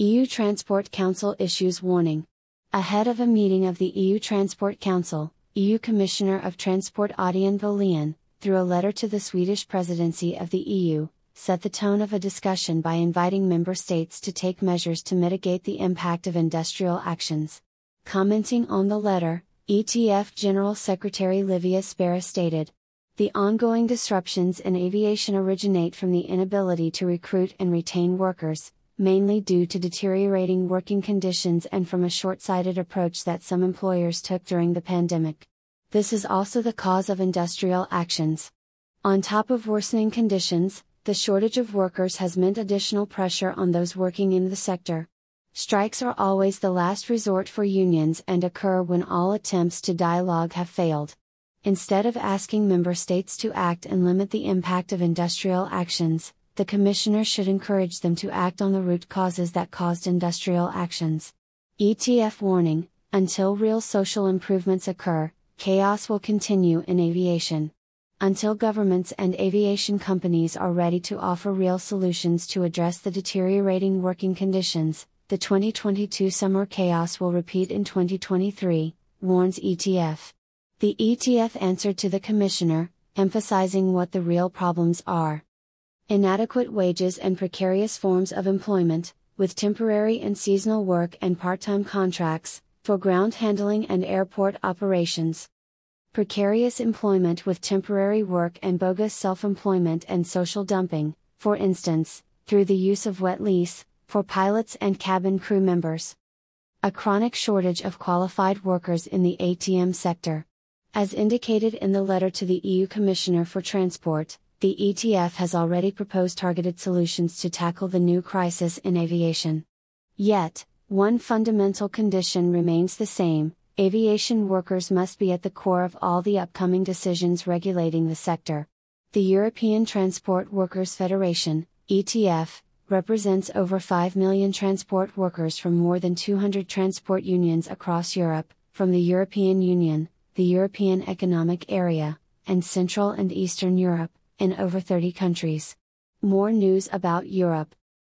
EU Transport Council issues warning. Ahead of a meeting of the EU Transport Council, EU Commissioner of Transport Adina Vălean, through a letter to the Swedish presidency of the EU, set the tone of a discussion by inviting member states to take measures to mitigate the impact of industrial actions. Commenting on the letter, ETF General Secretary Livia Spera stated The ongoing disruptions in aviation originate from the inability to recruit and retain workers, mainly due to deteriorating working conditions and from a short sighted approach that some employers took during the pandemic. This is also the cause of industrial actions. On top of worsening conditions, the shortage of workers has meant additional pressure on those working in the sector. Strikes are always the last resort for unions and occur when all attempts to dialogue have failed. Instead of asking member states to act and limit the impact of industrial actions, the Commissioner should encourage them to act on the root causes that caused industrial actions. ETF warning Until real social improvements occur, chaos will continue in aviation until governments and aviation companies are ready to offer real solutions to address the deteriorating working conditions, the 2022 summer chaos will repeat in 2023, warns ETF. The ETF answered to the Commissioner, emphasizing what the real problems are. Inadequate wages and precarious forms of employment, with temporary and seasonal work and part time contracts, for ground handling and airport operations precarious employment with temporary work and bogus self employment and social dumping, for instance, through the use of wet lease, for pilots and cabin crew members. A chronic shortage of qualified workers in the ATM sector. As indicated in the letter to the EU Commissioner for Transport, the ETF has already proposed targeted solutions to tackle the new crisis in aviation. Yet, one fundamental condition remains the same aviation workers must be at the core of all the upcoming decisions regulating the sector. The European Transport Workers Federation, ETF, represents over 5 million transport workers from more than 200 transport unions across Europe, from the European Union, the European Economic Area, and Central and Eastern Europe, in over 30 countries. More news about Europe.